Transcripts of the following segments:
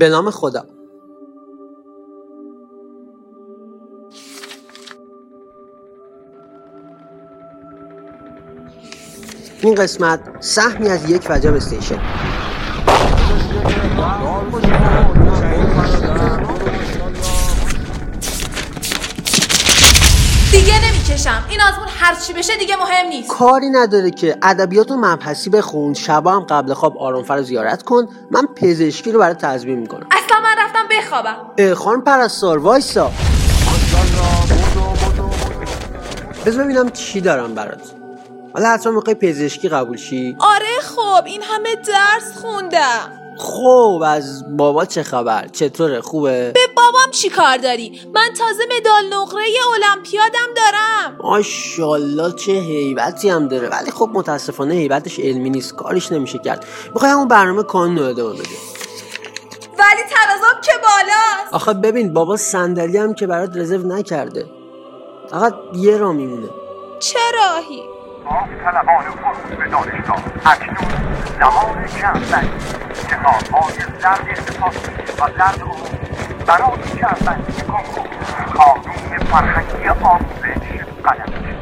به نام خدا. این قسمت سهمی از یک وجب استیشن. دیگه نمی‌کشم این آزمون هر چی بشه دیگه مهم نیست. کاری نداره که ادبیات و مبحثی بخون شبا هم قبل خواب آرامفر رو زیارت کن. من پزشکی رو برای تضمین می‌کنم. اصلا من رفتم بخوابم. اه، خانم پرستار وایسا. بذار ببینم چی دارم برات. حالا حتما می‌خوای پزشکی قبول شی؟ آره خب این همه درس خوندم. خب از بابا چه خبر؟ چطوره؟ خوبه؟ به بابام چی کار داری؟ من تازه مدال نقره المپیادم دارم. ماشاءالله چه هیبتی هم داره. ولی خب متاسفانه هیبتش علمی نیست. کارش نمیشه کرد. می‌خوای همون برنامه کانون رو ادامه بده ولی ترازم که بالاست. آخه ببین بابا صندلی هم که برات رزرو نکرده. فقط یه را میمونه. چه راهی؟ طلبان فرود به دانشگاه اکنون زمان کمبندی کتابهای زرد اختصاصی و زرد عمومی برای کمبندی کنکور قانون فرهنگی آموزش قلم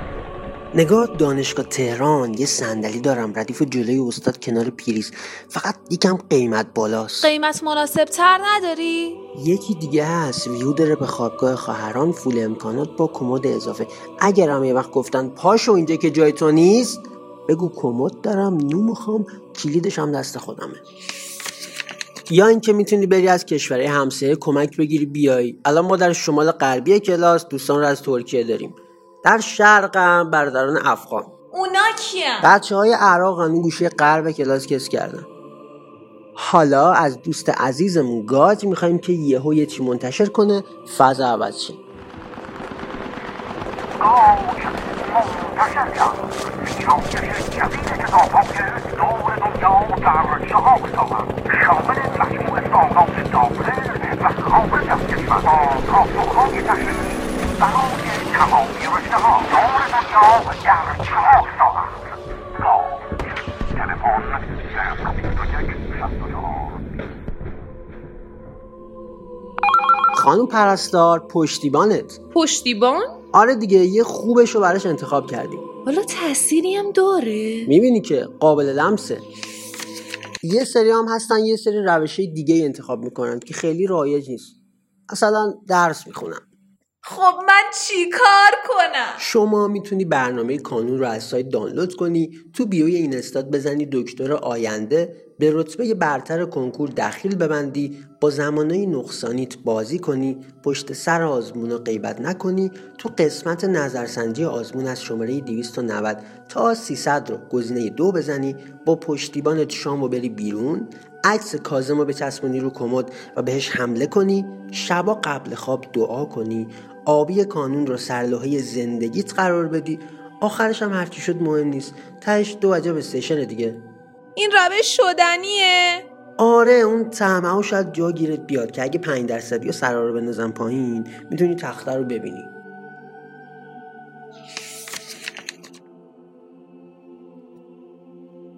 نگاه دانشگاه تهران یه صندلی دارم ردیف جلوی استاد کنار پریز فقط یکم قیمت بالاست. قیمت مناسب تر نداری؟ یکی دیگه هست ویو داره به خوابگاه خواهران فول امکانات با کمد اضافه. اگر هم یه وقت گفتن پاشو اینجا که جای تو نیست بگو کمد دارم نو می‌خوام کلیدش هم دست خودمه. یا اینکه می‌تونی بری از کشورهای همسایه کمک بگیری بیای. الان ما در شمال غربی کلاس دوستان رو از ترکیه داریم. در شرقم برادران افغان. اونا کیم؟ بچه های عراق اون گوشه غرب کلاس کس کردن. حالا از دوست عزیزمون گاج می‌خوایم که یهو یه چی منتشر کنه فضا عوض شه. گاج منتشر کرد کتابهای دور دنیا در چهار یک خانم پرستار پشتیبانت. پشتیبان؟ آره دیگه یه خوبش رو براش انتخاب کردیم حالا تأثیری هم داره. می‌بینی که قابل لمسه. یه سری هم هستن یه سری روشه دیگه انتخاب می‌کنن که خیلی رایج نیست. مثلا درس می‌خونن خب من چی کار کنم؟ شما می‌تونی برنامه کانون رو از سایت دانلود کنی تو بیوی این استاد بزنی دکتر آینده به رتبه برتر کنکور دخیل ببندی با زمانه نقصانیت بازی کنی پشت سر آزمون رو غیبت نکنی تو قسمت نظرسنجی آزمون از شماره 290 تا 300 رو گزینه دو بزنی با پشتیبانت شام و بری بیرون عکس کازم رو بچسبونی رو کمد و بهش حمله کنی شبا قبل خواب دعا کنی آبی کانون رو سرلوحه زندگیت قرار بدی. آخرش هم هرچی شد مهم نیست. تهش دو عجب استیشن دیگه. این روش شدنیه؟ آره اون طمع ها شاید جا گیرت بیاد که اگه پنج درصدی یا سرا رو بندازن پایین می‌تونی تخته رو ببینی.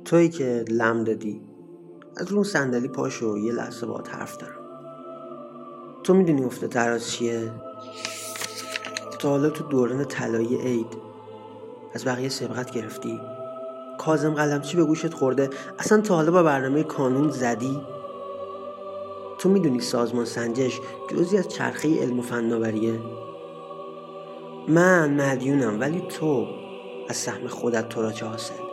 تویی که لم دادی. از اون صندلی پاشو یه لحظه باهات حرف دارم. تو می‌دونی افته تراز چیه؟ تا حالا تو دوران طلایی عید از بقیه سبقت گرفتی. کازم قلمچی به گوشت خورده؟ اصلا تا حالا با برنامه کانون زدی؟ تو می‌دونی سازمان سنجش جزی از چرخه علم و فناوریه؟ من مدیونم ولی تو از سهم خودت تو را چه حاصل؟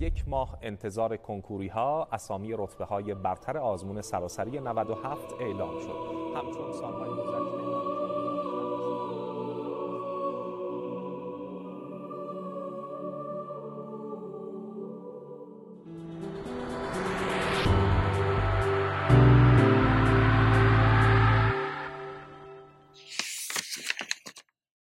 یک ماه انتظار کنکوری ها اسامی رتبه های برتر آزمون سراسری 97 اعلام شد. همچون سالهای گذشته.